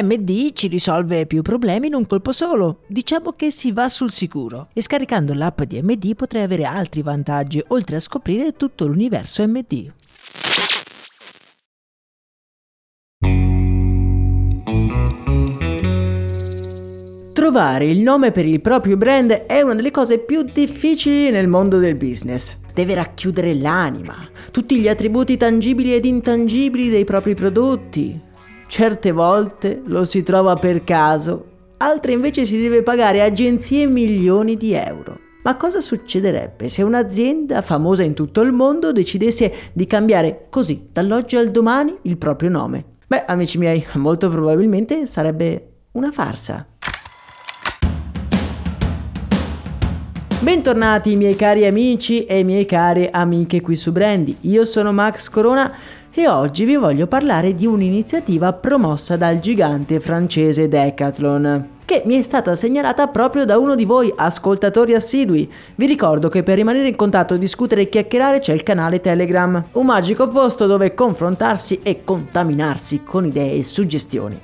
MD ci risolve più problemi in un colpo solo. Diciamo che si va sul sicuro. E scaricando l'app di MD potrai avere altri vantaggi, oltre a scoprire tutto l'universo MD. Trovare il nome per il proprio brand è una delle cose più difficili nel mondo del business. Deve racchiudere l'anima, tutti gli attributi tangibili ed intangibili dei propri prodotti, Certe volte lo si trova per caso, altre invece si deve pagare agenzie milioni di euro. Ma cosa succederebbe se un'azienda famosa in tutto il mondo decidesse di cambiare così, dall'oggi al domani, il proprio nome? Beh, amici miei, molto probabilmente sarebbe una farsa. Bentornati miei cari amici e miei cari amiche qui su Brandy. Io sono Max Corona e oggi vi voglio parlare di un'iniziativa promossa dal gigante francese Decathlon che mi è stata segnalata proprio da uno di voi, ascoltatori assidui. Vi ricordo che per rimanere in contatto, discutere e chiacchierare c'è il canale Telegram, un magico posto dove confrontarsi e contaminarsi con idee e suggestioni.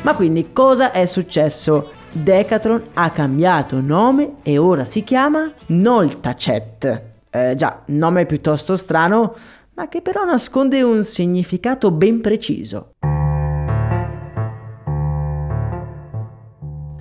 Ma quindi cosa è successo? Decathlon ha cambiato nome e ora si chiama Noltacet. Eh, già, nome piuttosto strano, ma che però nasconde un significato ben preciso.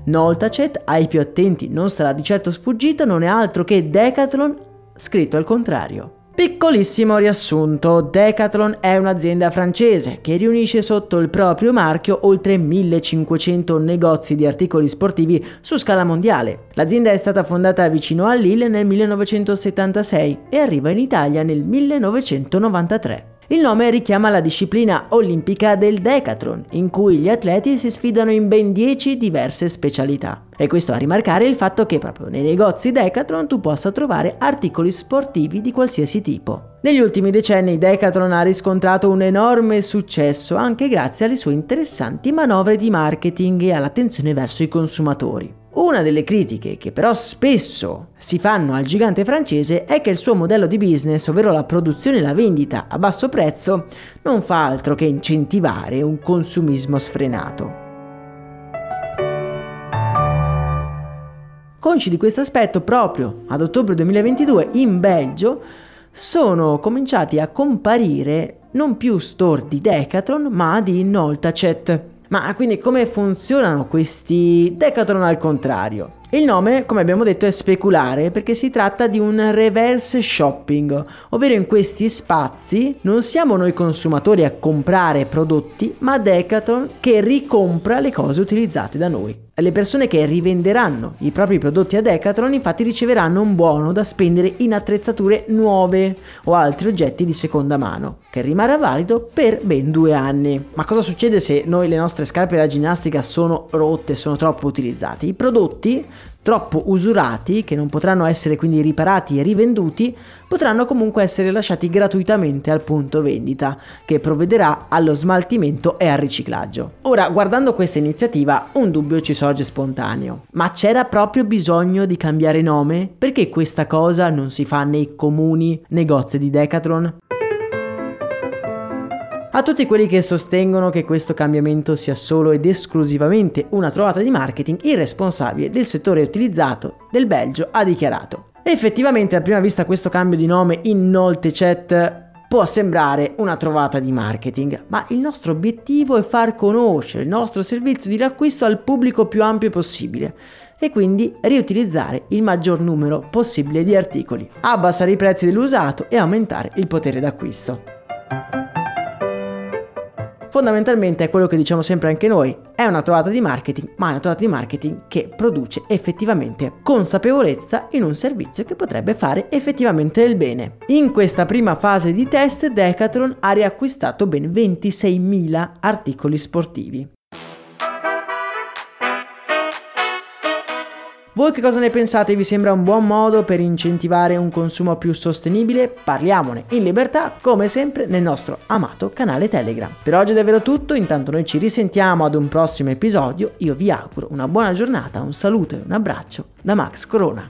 Noltacet, ai più attenti non sarà di certo sfuggito, non è altro che Decathlon scritto al contrario. Piccolissimo riassunto, Decathlon è un'azienda francese che riunisce sotto il proprio marchio oltre 1500 negozi di articoli sportivi su scala mondiale. L'azienda è stata fondata vicino a Lille nel 1976 e arriva in Italia nel 1993. Il nome richiama la disciplina olimpica del decathlon, in cui gli atleti si sfidano in ben 10 diverse specialità. E questo a rimarcare il fatto che proprio nei negozi Decathlon tu possa trovare articoli sportivi di qualsiasi tipo. Negli ultimi decenni Decathlon ha riscontrato un enorme successo anche grazie alle sue interessanti manovre di marketing e all'attenzione verso i consumatori. Una delle critiche che però spesso si fanno al gigante francese è che il suo modello di business, ovvero la produzione e la vendita a basso prezzo, non fa altro che incentivare un consumismo sfrenato. Consci di questo aspetto, proprio ad ottobre 2022 in Belgio sono cominciati a comparire non più store di Decathlon ma di Noltacet ma quindi come funzionano questi Decathlon al contrario? Il nome, come abbiamo detto, è speculare perché si tratta di un reverse shopping, ovvero in questi spazi non siamo noi consumatori a comprare prodotti, ma Decathlon che ricompra le cose utilizzate da noi. Le persone che rivenderanno i propri prodotti a Decathlon infatti riceveranno un buono da spendere in attrezzature nuove o altri oggetti di seconda mano, che rimarrà valido per ben due anni. Ma cosa succede se noi le nostre scarpe da ginnastica sono rotte, sono troppo utilizzate? I prodotti troppo usurati, che non potranno essere quindi riparati e rivenduti, potranno comunque essere lasciati gratuitamente al punto vendita, che provvederà allo smaltimento e al riciclaggio. Ora, guardando questa iniziativa, un dubbio ci sorge spontaneo. Ma c'era proprio bisogno di cambiare nome? Perché questa cosa non si fa nei comuni negozi di Decathlon? A tutti quelli che sostengono che questo cambiamento sia solo ed esclusivamente una trovata di marketing, il responsabile del settore utilizzato del Belgio ha dichiarato. Effettivamente a prima vista questo cambio di nome in Noltechat può sembrare una trovata di marketing, ma il nostro obiettivo è far conoscere il nostro servizio di riacquisto al pubblico più ampio possibile e quindi riutilizzare il maggior numero possibile di articoli, abbassare i prezzi dell'usato e aumentare il potere d'acquisto. Fondamentalmente è quello che diciamo sempre anche noi, è una trovata di marketing, ma è una trovata di marketing che produce effettivamente consapevolezza in un servizio che potrebbe fare effettivamente il bene. In questa prima fase di test Decathlon ha riacquistato ben 26.000 articoli sportivi. Voi che cosa ne pensate? Vi sembra un buon modo per incentivare un consumo più sostenibile? Parliamone in libertà, come sempre, nel nostro amato canale Telegram. Per oggi è davvero tutto, intanto noi ci risentiamo ad un prossimo episodio. Io vi auguro una buona giornata, un saluto e un abbraccio da Max Corona.